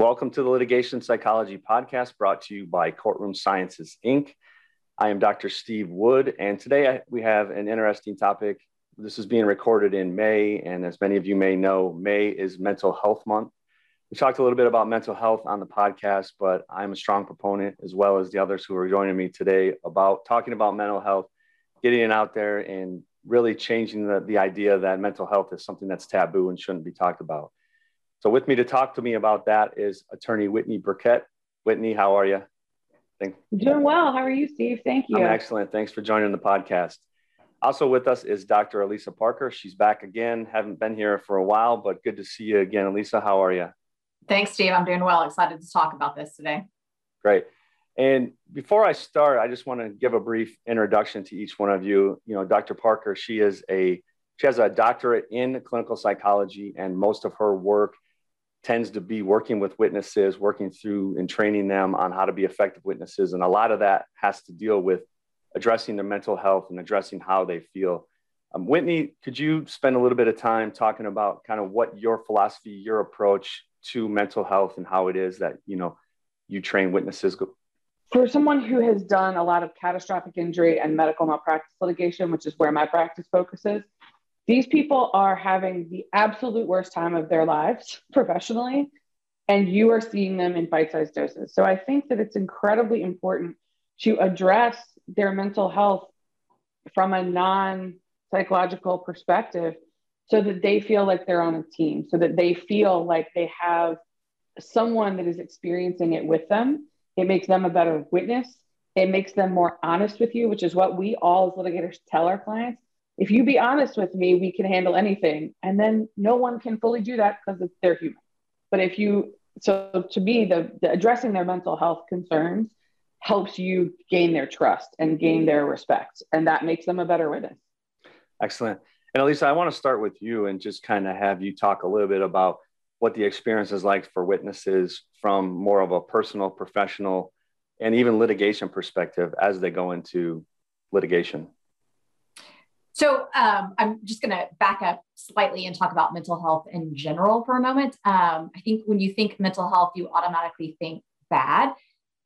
Welcome to the Litigation Psychology Podcast brought to you by Courtroom Sciences, Inc. I am Dr. Steve Wood, and today we have an interesting topic. This is being recorded in May, and as many of you may know, May is Mental Health Month. We talked a little bit about mental health on the podcast, but I'm a strong proponent, as well as the others who are joining me today, about talking about mental health, getting it out there, and really changing the, the idea that mental health is something that's taboo and shouldn't be talked about. So with me to talk to me about that is attorney Whitney Burkett. Whitney, how are you? Thank- Doing well. How are you, Steve? Thank you. I'm excellent. Thanks for joining the podcast. Also with us is Dr. Alyssa Parker. She's back again. Haven't been here for a while, but good to see you again. Alyssa, how are you? Thanks, Steve. I'm doing well. Excited to talk about this today. Great. And before I start, I just want to give a brief introduction to each one of you. You know, Dr. Parker, she is a she has a doctorate in clinical psychology, and most of her work tends to be working with witnesses, working through and training them on how to be effective witnesses. And a lot of that has to deal with addressing their mental health and addressing how they feel. Um, Whitney, could you spend a little bit of time talking about kind of what your philosophy, your approach to mental health and how it is that, you know, you train witnesses? For someone who has done a lot of catastrophic injury and medical malpractice litigation, which is where my practice focuses, these people are having the absolute worst time of their lives professionally, and you are seeing them in bite sized doses. So I think that it's incredibly important to address their mental health from a non psychological perspective so that they feel like they're on a team, so that they feel like they have someone that is experiencing it with them. It makes them a better witness. It makes them more honest with you, which is what we all as litigators tell our clients if you be honest with me, we can handle anything. And then no one can fully do that because they're human. But if you, so to me, the, the addressing their mental health concerns helps you gain their trust and gain their respect. And that makes them a better witness. Excellent. And Alyssa, I want to start with you and just kind of have you talk a little bit about what the experience is like for witnesses from more of a personal, professional, and even litigation perspective as they go into litigation. So um, I'm just going to back up slightly and talk about mental health in general for a moment. Um, I think when you think mental health, you automatically think bad.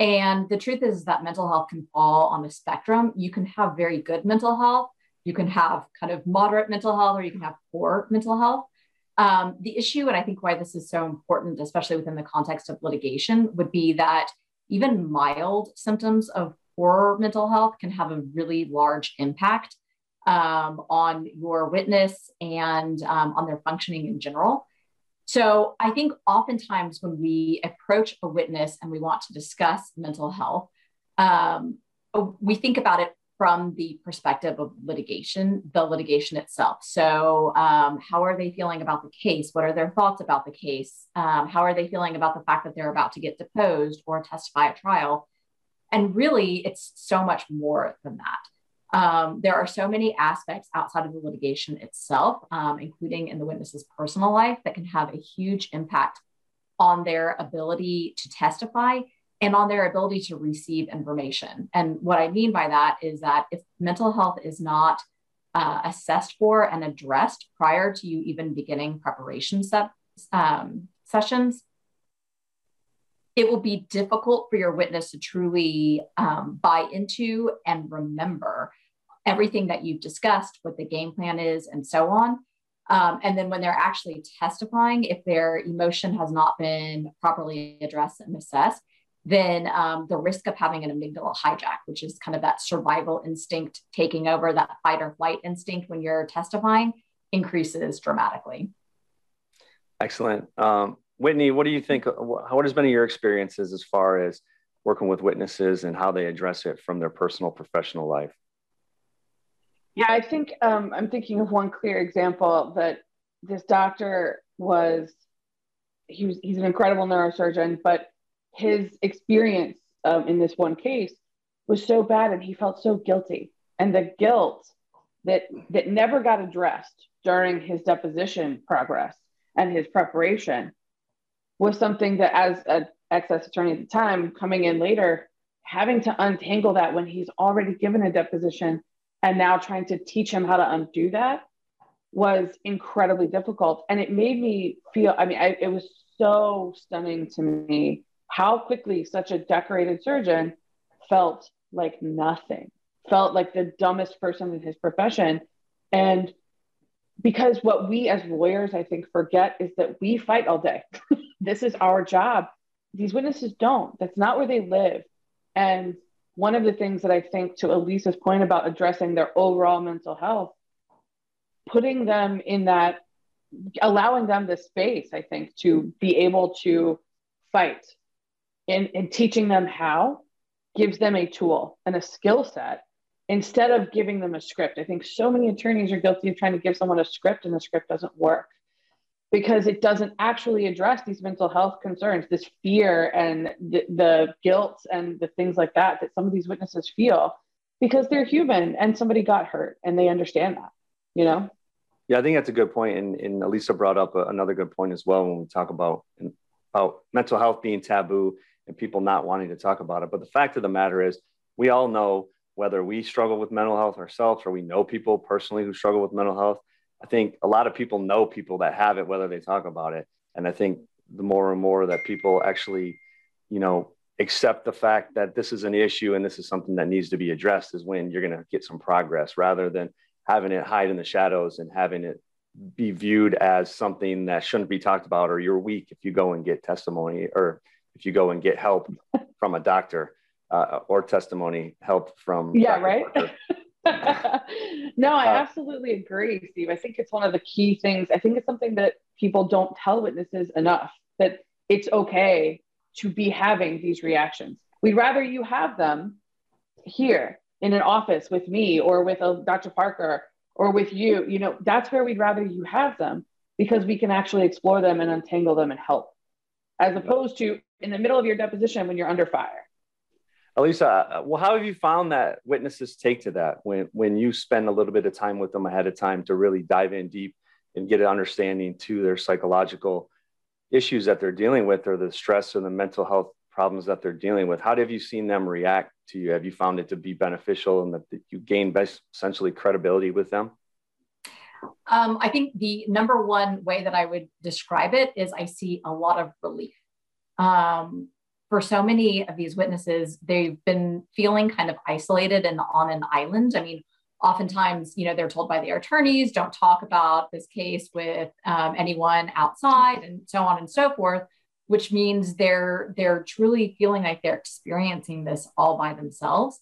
And the truth is that mental health can fall on a spectrum. You can have very good mental health, you can have kind of moderate mental health, or you can have poor mental health. Um, the issue, and I think why this is so important, especially within the context of litigation, would be that even mild symptoms of poor mental health can have a really large impact um, on your witness and um, on their functioning in general. So I think oftentimes when we approach a witness and we want to discuss mental health, um, we think about it from the perspective of litigation, the litigation itself. So, um, how are they feeling about the case? What are their thoughts about the case? Um, how are they feeling about the fact that they're about to get deposed or testify at trial? And really, it's so much more than that. Um, there are so many aspects outside of the litigation itself, um, including in the witness's personal life, that can have a huge impact on their ability to testify and on their ability to receive information. And what I mean by that is that if mental health is not uh, assessed for and addressed prior to you even beginning preparation se- um, sessions, it will be difficult for your witness to truly um, buy into and remember everything that you've discussed, what the game plan is, and so on. Um, and then when they're actually testifying, if their emotion has not been properly addressed and assessed, then um, the risk of having an amygdala hijack, which is kind of that survival instinct taking over, that fight or flight instinct when you're testifying, increases dramatically. Excellent. Um, Whitney, what do you think? What has been your experiences as far as working with witnesses and how they address it from their personal professional life? Yeah, I think um, I'm thinking of one clear example that this doctor was he was he's an incredible neurosurgeon, but his experience um, in this one case was so bad, and he felt so guilty, and the guilt that that never got addressed during his deposition progress and his preparation was something that, as an excess attorney at the time, coming in later, having to untangle that when he's already given a deposition and now trying to teach him how to undo that was incredibly difficult and it made me feel i mean I, it was so stunning to me how quickly such a decorated surgeon felt like nothing, felt like the dumbest person in his profession. And because what we as lawyers, I think, forget is that we fight all day. this is our job. These witnesses don't. That's not where they live. And one of the things that I think, to Alyssa's point about addressing their overall mental health, putting them in that, allowing them the space, I think, to be able to fight and, and teaching them how gives them a tool and a skill set instead of giving them a script. I think so many attorneys are guilty of trying to give someone a script and the script doesn't work because it doesn't actually address these mental health concerns, this fear and the, the guilt and the things like that that some of these witnesses feel because they're human and somebody got hurt and they understand that, you know? Yeah, I think that's a good point. And, and Alyssa brought up a, another good point as well when we talk about, about mental health being taboo and people not wanting to talk about it. But the fact of the matter is, we all know whether we struggle with mental health ourselves or we know people personally who struggle with mental health. I think a lot of people know people that have it, whether they talk about it. And I think the more and more that people actually, you know, accept the fact that this is an issue and this is something that needs to be addressed is when you're going to get some progress rather than having it hide in the shadows and having it be viewed as something that shouldn't be talked about or you're weak if you go and get testimony or if you go and get help from a doctor uh, or testimony help from yeah right no i uh, absolutely agree steve. I think it's one of the key things. I think it's something that people don't tell witnesses enough that it's okay to be having these reactions. We'd rather you have them here in an office with me or with uh, a dr parker or with you. You know that's where we'd rather you have them because we can actually explore them and untangle them and help as opposed to in the middle of your deposition when you're under fire. Alyssa, uh, well, how have you found that witnesses take to that when, when you spend a little bit of time with them ahead of time to really dive in deep and get an understanding to their psychological issues that they're dealing with or the stress or the mental health problems that they're dealing with? How have you seen them react to you? Have you found it to be beneficial and that you gain essentially credibility with them? Um, I think the number one way that I would describe it is I see a lot of relief um, for so many of these witnesses, they've been feeling kind of isolated and on an island. I mean, oftentimes, you know, they're told by their attorneys, don't talk about this case with um, anyone outside and so on and so forth, which means they're they're truly feeling like they're experiencing this all by themselves.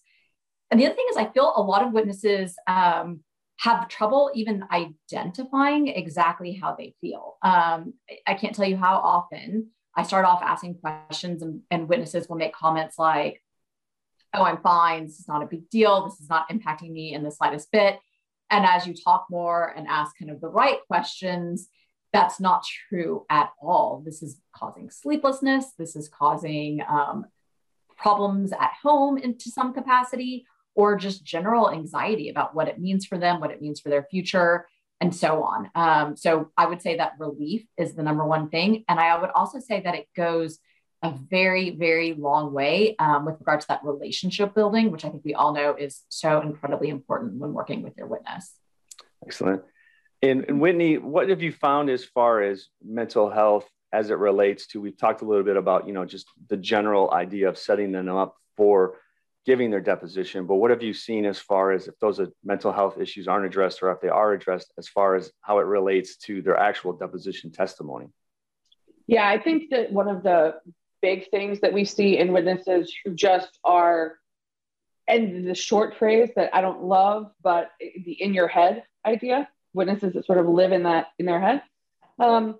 And the other thing is, I feel a lot of witnesses um, have trouble even identifying exactly how they feel. Um, I can't tell you how often I start off asking questions, and, and witnesses will make comments like, Oh, I'm fine. This is not a big deal. This is not impacting me in the slightest bit. And as you talk more and ask kind of the right questions, that's not true at all. This is causing sleeplessness. This is causing um, problems at home into some capacity, or just general anxiety about what it means for them, what it means for their future and so on. Um, so I would say that relief is the number one thing. And I would also say that it goes a very, very long way um, with regard to that relationship building, which I think we all know is so incredibly important when working with your witness. Excellent. And, and Whitney, what have you found as far as mental health as it relates to? We've talked a little bit about, you know, just the general idea of setting them up for giving their deposition, but what have you seen as far as if those mental health issues aren't addressed or if they are addressed as far as how it relates to their actual deposition testimony? Yeah, I think that one of the big things that we see in witnesses who just are, and the short phrase that I don't love, but the in your head idea, witnesses that sort of live in that in their head. Um,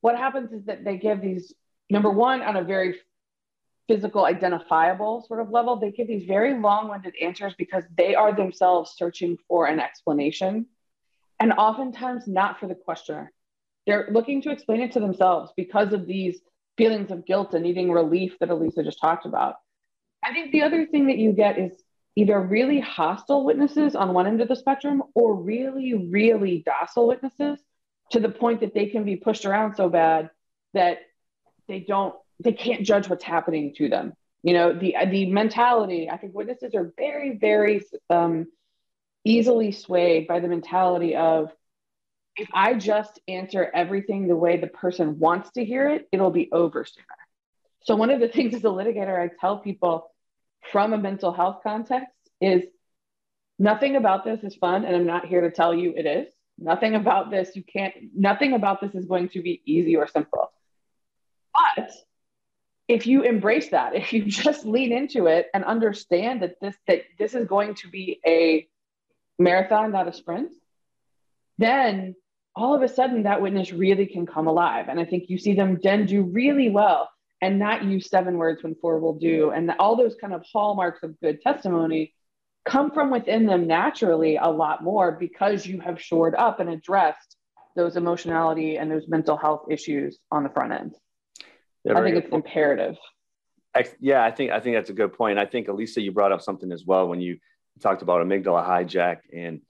what happens is that they give these number one on a very physical identifiable sort of level they give these very long-winded answers because they are themselves searching for an explanation. And oftentimes not for the questioner. They're looking to explain it to themselves because of these feelings of guilt and needing relief that Alyssa just talked about. I think the other thing that you get is either really hostile witnesses on one end of the spectrum or really really docile witnesses to the point that they can be pushed around so bad that they don't they can't judge what's happening to them. You know, the the mentality. I think witnesses are very, very um, easily swayed by the mentality of if I just answer everything the way the person wants to hear it, it'll be over sooner. So, one of the things as a litigator, I tell people from a mental health context is nothing about this is fun. And I'm not here to tell you it is. Nothing about this, you can't, nothing about this is going to be easy or simple. But if you embrace that, if you just lean into it and understand that this that this is going to be a marathon, not a sprint, then all of a sudden that witness really can come alive. And I think you see them then do really well and not use seven words when four will do. And all those kind of hallmarks of good testimony come from within them naturally a lot more because you have shored up and addressed those emotionality and those mental health issues on the front end. I think it's imperative. Yeah, I think I think that's a good point. I think Alyssa, you brought up something as well when you talked about amygdala hijack, and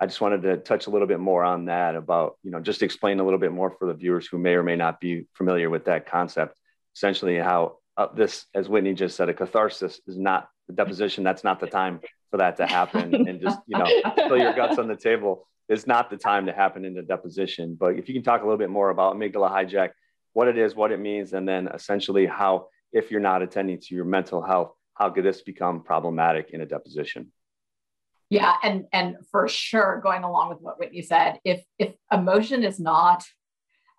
I just wanted to touch a little bit more on that about you know just explain a little bit more for the viewers who may or may not be familiar with that concept. Essentially, how uh, this, as Whitney just said, a catharsis is not the deposition. That's not the time for that to happen, and just you know spill your guts on the table. It's not the time to happen in the deposition. But if you can talk a little bit more about amygdala hijack what it is, what it means, and then essentially how, if you're not attending to your mental health, how could this become problematic in a deposition? Yeah, and and for sure, going along with what Whitney said, if if emotion is not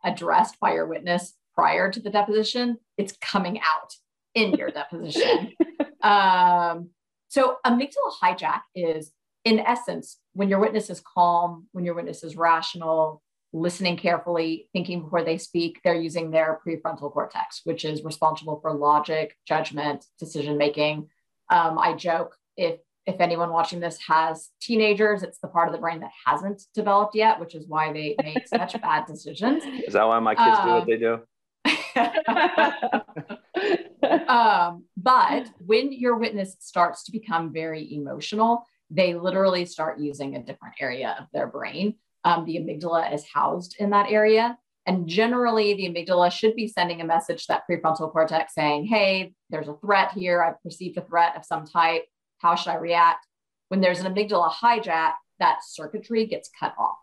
addressed by your witness prior to the deposition, it's coming out in your deposition. Um, so amygdala hijack is, in essence, when your witness is calm, when your witness is rational, listening carefully, thinking before they speak, they're using their prefrontal cortex, which is responsible for logic, judgment, decision making. Um, I joke if if anyone watching this has teenagers, it's the part of the brain that hasn't developed yet, which is why they make such bad decisions. Is that why my kids um, do what they do? um, but when your witness starts to become very emotional, they literally start using a different area of their brain um, the amygdala is housed in that area. And generally, the amygdala should be sending a message to that prefrontal cortex saying, hey, there's a threat here. I've perceived a threat of some type. How should I react? When there's an amygdala hijack, that circuitry gets cut off.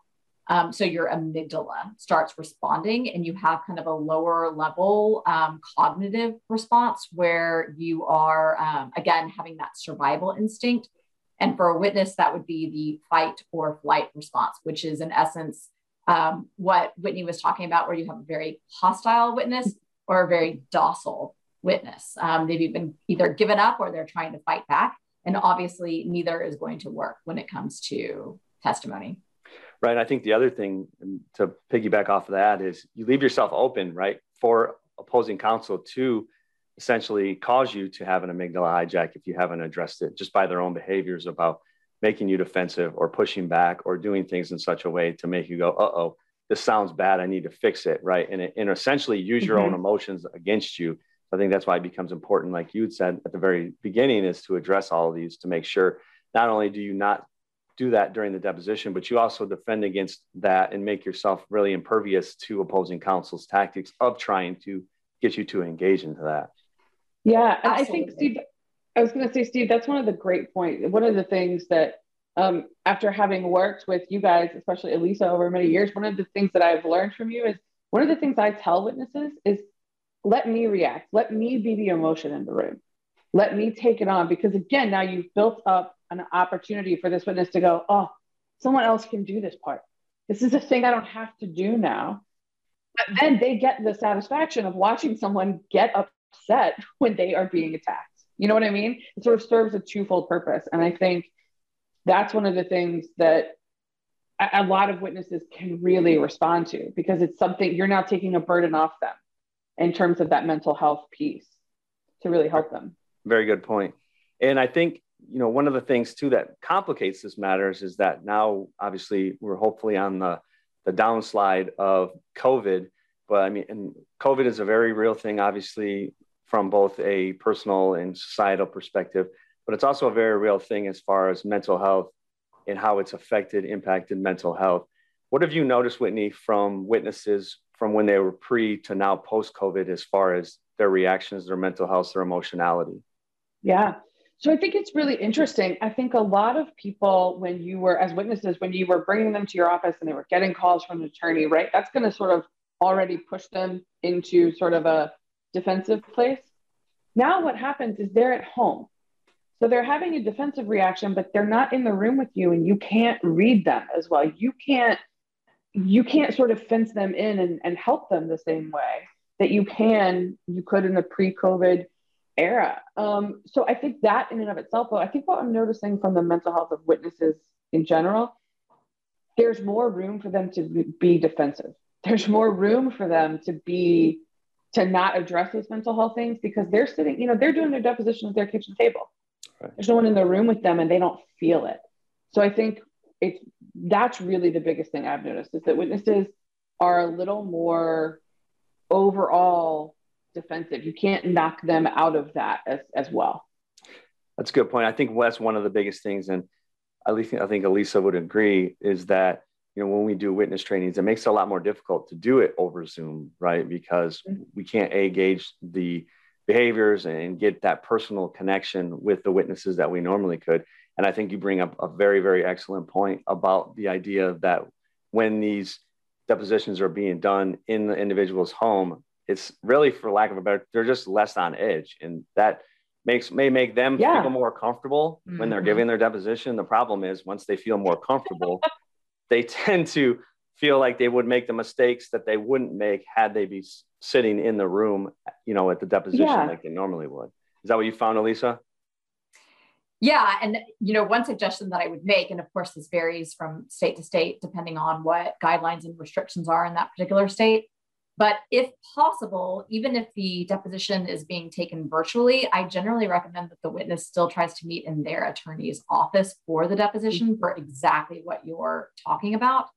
Um, so your amygdala starts responding, and you have kind of a lower level um, cognitive response where you are, um, again, having that survival instinct and for a witness, that would be the fight or flight response, which is in essence um, what Whitney was talking about, where you have a very hostile witness or a very docile witness. Um, they've been either given up or they're trying to fight back. And obviously, neither is going to work when it comes to testimony. Right. I think the other thing to piggyback off of that is you leave yourself open, right, for opposing counsel to essentially cause you to have an amygdala hijack if you haven't addressed it just by their own behaviors about making you defensive or pushing back or doing things in such a way to make you go, uh oh, this sounds bad. I need to fix it. Right. And, and essentially use your mm-hmm. own emotions against you. I think that's why it becomes important, like you had said at the very beginning, is to address all of these to make sure not only do you not do that during the deposition, but you also defend against that and make yourself really impervious to opposing counsel's tactics of trying to get you to engage into that. Yeah, Absolutely. I think Steve. I was going to say, Steve, that's one of the great points. One of the things that, um, after having worked with you guys, especially Alyssa, over many years, one of the things that I've learned from you is one of the things I tell witnesses is, let me react. Let me be the emotion in the room. Let me take it on because again, now you've built up an opportunity for this witness to go, oh, someone else can do this part. This is a thing I don't have to do now. But then they get the satisfaction of watching someone get up upset when they are being attacked. You know what I mean? It sort of serves a twofold purpose. And I think that's one of the things that a, lot of witnesses can really respond to because it's something you're now taking a burden off them in terms of that mental health piece to really help them. Very good point. And I think, you know, one of the things too that complicates this matters is that now obviously we're hopefully on the the downslide of COVID but I mean, and COVID is a very real thing, obviously, from both a personal and societal perspective, but it's also a very real thing as far as mental health and how it's affected, impacted mental health. What have you noticed, Whitney, from witnesses from when they were pre to now post COVID as far as their reactions, their mental health, their emotionality? Yeah. So I think it's really interesting. I think a lot of people, when you were as witnesses, when you were bringing them to your office and they were getting calls from an attorney, right? That's going to sort of already push them into sort of a defensive place. Now, what happens is they're at home. So they're having a defensive reaction, but they're not in the room with you and you can't read them as well. You can't you can't sort of fence them in and, and help them the same way that you can you could in the pre-COVID era. Um, so I think that in and of itself, though, I think what I'm noticing from the mental health of witnesses in general, there's more room for them to be defensive. There's more room for them to be to not address those mental health things because they're sitting, you know, they're doing their deposition at their kitchen table. Right. There's no one in the room with them and they don't feel it. So I think it's that's really the biggest thing I've noticed is that witnesses are a little more overall defensive. You can't knock them out of that as, as well. That's a good point. I think that's one of the biggest things, and at least I think Alyssa would agree, is that you know when we do witness trainings, it makes it a lot more difficult to do it over Zoom, right? Because mm-hmm. we can't a gauge the behaviors and get that personal connection with the witnesses that we normally could. And I think you bring up a very, very excellent point about the idea that when these depositions are being done in the individual's home, it's really, for lack of a better, they're just less on edge, and that makes may make them yeah. feel more comfortable mm-hmm. when they're mm-hmm. giving their deposition. The problem is once they feel more comfortable, they tend to feel like they would make the mistakes that they wouldn't make had they be sitting in the room, you know, at the deposition yeah. like they normally would. Is that what you found, Alyssa? Yeah, and you know, one suggestion that I would make, and of course this varies from state to state depending on what guidelines and restrictions are in that particular state. But if possible, even if the deposition is being taken virtually, I generally recommend that the witness still tries to meet in their attorney's office for the deposition for exactly what you're talking about.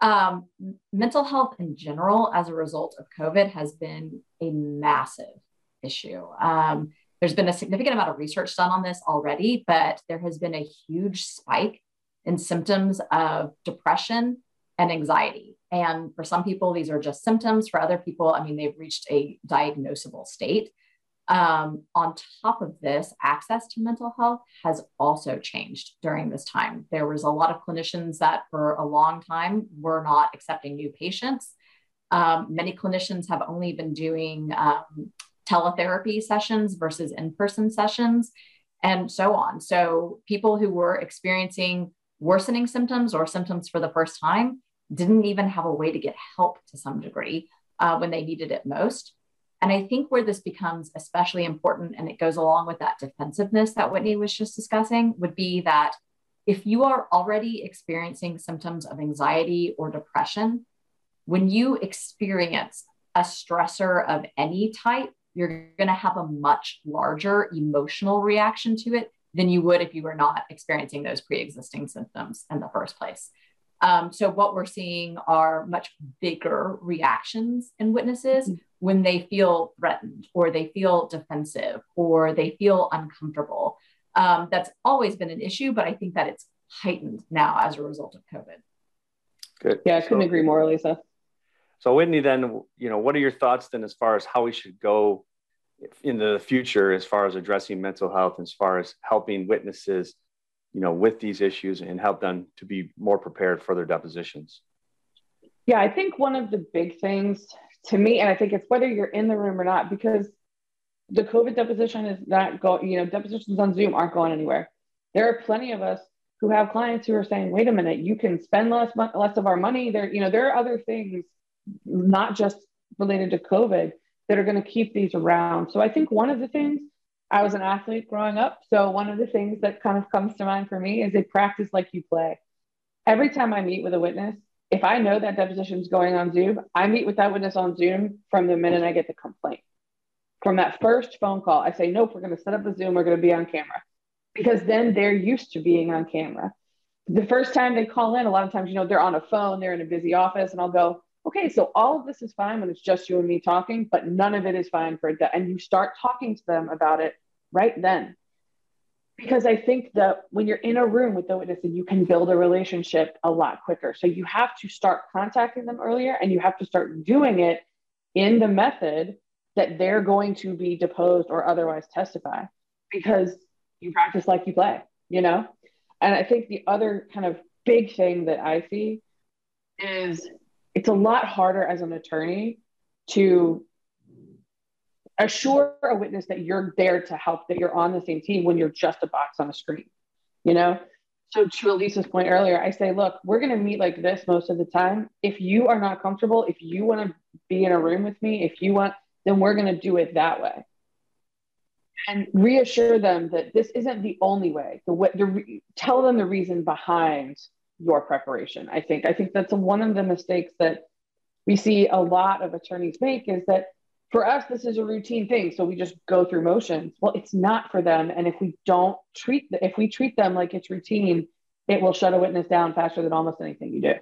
Um, mental health in general, as a result of COVID, has been a massive issue. Um, there's been a significant amount of research done on this already, but there has been a huge spike in symptoms of depression and anxiety. And for some people, these are just symptoms. For other people, I mean, they've reached a diagnosable state. Um, on top of this, access to mental health has also changed during this time. There was a lot of clinicians that for a long time were not accepting new patients. Um, many clinicians have only been doing um, teletherapy sessions versus in person sessions, and so on. So, people who were experiencing worsening symptoms or symptoms for the first time didn't even have a way to get help to some degree uh, when they needed it most. And I think where this becomes especially important, and it goes along with that defensiveness that Whitney was just discussing, would be that if you are already experiencing symptoms of anxiety or depression, when you experience a stressor of any type, you're going to have a much larger emotional reaction to it than you would if you were not experiencing those pre existing symptoms in the first place. Um, so, what we're seeing are much bigger reactions in witnesses mm-hmm. when they feel threatened or they feel defensive or they feel uncomfortable. Um, that's always been an issue, but I think that it's heightened now as a result of COVID. Good. Yeah, I couldn't so, agree more, Lisa. So, Whitney, then, you know, what are your thoughts then as far as how we should go in the future as far as addressing mental health, as far as helping witnesses, you know, with these issues and help them to be more prepared for their depositions? Yeah, I think one of the big things to me, and I think it's whether you're in the room or not, because the COVID deposition is not going, you know, depositions on Zoom aren't going anywhere. There are plenty of us who have clients who are saying, wait a minute, you can spend less, less of our money. There, you know, there are other things, not just related to COVID, that are going to keep these around. So I think one of the things I was an athlete growing up. So one of the things that kind of comes to mind for me is they practice like you play. Every time I meet with a witness, if I know that deposition is going on Zoom, I meet with that witness on Zoom from the minute I get the complaint. From that first phone call, I say, nope, we're going to set up a Zoom, we're going to be on camera. Because then they're used to being on camera. The first time they call in, a lot of times, you know, they're on a phone, they're in a busy office, and I'll go, okay, so all of this is fine when it's just you and me talking, but none of it is fine for that. And you start talking to them about it right then. Because I think that when you're in a room with the witness, you can build a relationship a lot quicker. So you have to start contacting them earlier and you have to start doing it in the method that they're going to be deposed or otherwise testify. Because you practice like you play, you know? And I think the other kind of big thing that I see is it's a lot harder as an attorney to assure a witness that you're there to help, that you're on the same team when you're just a box on a screen, you know? So to Alyssa's point earlier, I say, look, we're going to meet like this most of the time. If you are not comfortable, if you want to be in a room with me, if you want, then we're going to do it that way. And reassure them that this isn't the only way. The the, tell them the reason behind your preparation. I think. I think that's one of the mistakes that we see a lot of attorneys make is that for us this is a routine thing so we just go through motions well it's not for them and if we don't treat if we treat them like it's routine it will shut a witness down faster than almost anything you do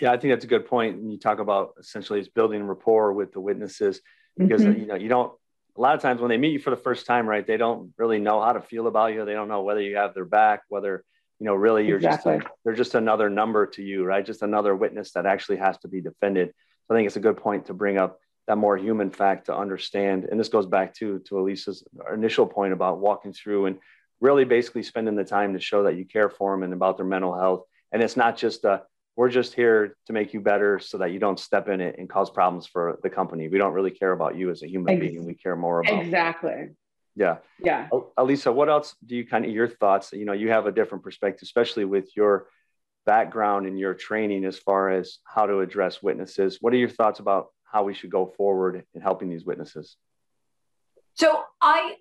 yeah i think that's a good point. point and you talk about essentially it's building rapport with the witnesses because mm-hmm. you know you don't a lot of times when they meet you for the first time right they don't really know how to feel about you they don't know whether you have their back whether you know really you're exactly. just a, they're just another number to you right just another witness that actually has to be defended so i think it's a good point to bring up that more human fact to understand. And this goes back to to Alyssa's initial point about walking through and really basically spending the time to show that you care for them and about their mental health. And it's not just a we're just here to make you better so that you don't step in it and cause problems for the company. We don't really care about you as a human being. We care more about exactly. Yeah. Yeah. Alyssa, what else do you kind of your thoughts? You know, you have a different perspective, especially with your background and your training as far as how to address witnesses. What are your thoughts about how we should go forward in helping these witnesses? So I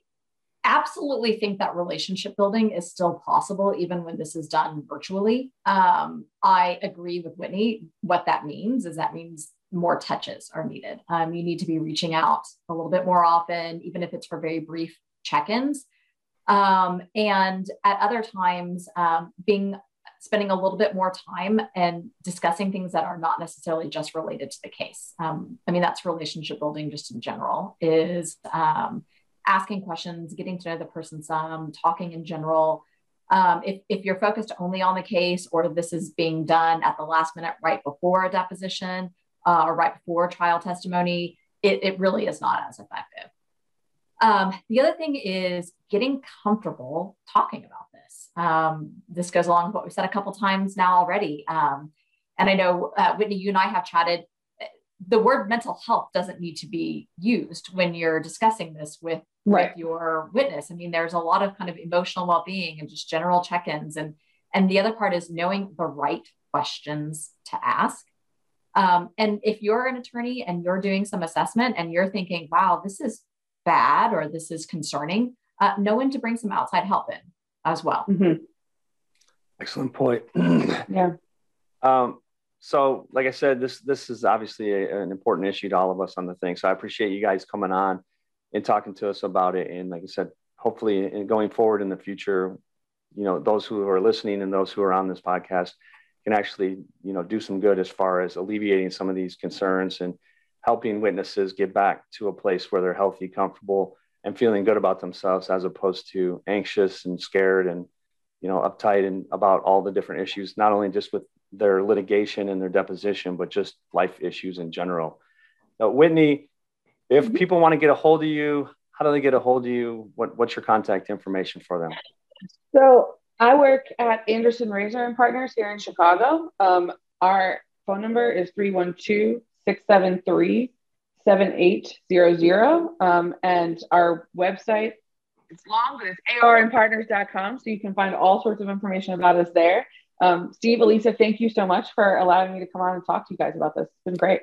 absolutely think that relationship building is still possible even when this is done virtually. Um, I agree with Whitney. What that means is that means more touches are needed. Um, you need to be reaching out a little bit more often, even if it's for very brief check ins. Um, and at other times, um, being spending a little bit more time and discussing things that are not necessarily just related to the case. Um, I mean, that's relationship building just in general, is um, asking questions, getting to know the person some, talking in general. Um, if, if you're focused only on the case or this is being done at the last minute right before a deposition uh, or right before trial testimony, it, it really is not as effective. Um, the other thing is getting comfortable talking about this. Um, this goes along with what we've said a couple times now already. Um, and I know, uh, Whitney, you and I have chatted. The word mental health doesn't need to be used when you're discussing this with, right. with your witness. I mean, there's a lot of kind of emotional well being and just general check ins. And, and the other part is knowing the right questions to ask. Um, and if you're an attorney and you're doing some assessment and you're thinking, wow, this is bad or this is concerning, uh, know when to bring some outside help in as well. Mm-hmm. Excellent point. yeah. Um, so, like I said, this this is obviously a, an important issue to all of us on the thing. So, I appreciate you guys coming on and talking to us about it. And like I said, hopefully, in going forward in the future, you know, those who are listening and those who are on this podcast can actually, you know, do some good as far as alleviating some of these concerns and helping witnesses get back to a place where they're healthy, comfortable, and feeling good about themselves as opposed to anxious and scared and you know uptight and about all the different issues not only just with their litigation and their deposition but just life issues in general. Now, whitney if mm-hmm. people want to get a hold of you how do they get a hold of you? What, what's your contact information for them? So i work at anderson Rasor and partners here in chicago um, our phone number is 312 673 7800. Um, and our website, it's long, but it's arandpartners.com. So you can find all sorts of information about us there. Um, Steve, Alyssa, thank you so much for allowing me to come on and talk to you guys about this. It's been great.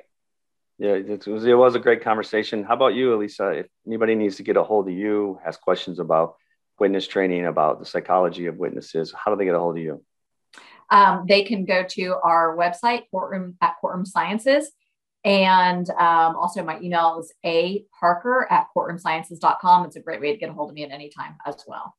Yeah, it was, it was a great conversation. How about you, Alyssa? If anybody needs to get a hold of you, ask questions about witness training, about the psychology of witnesses, how do they get a hold of you? Um, they can go to our website, courtroom at Courtroom Sciences, and um, also, my email is a parker at courtroomsciences.com. It's a great way to get a hold of me at any time as well.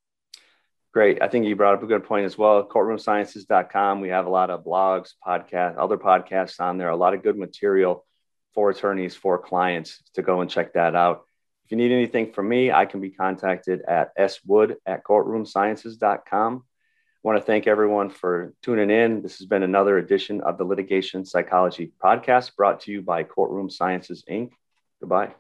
Great. I think you brought up a good point as well. Courtroomsciences.com. We have a lot of blogs, podcasts, other podcasts on there, a lot of good material for attorneys, for clients to go and check that out. If you need anything from me, I can be contacted at swood at courtroomsciences.com. I want to thank everyone for tuning in. This has been another edition of the Litigation Psychology Podcast brought to you by Courtroom Sciences, Inc. Goodbye.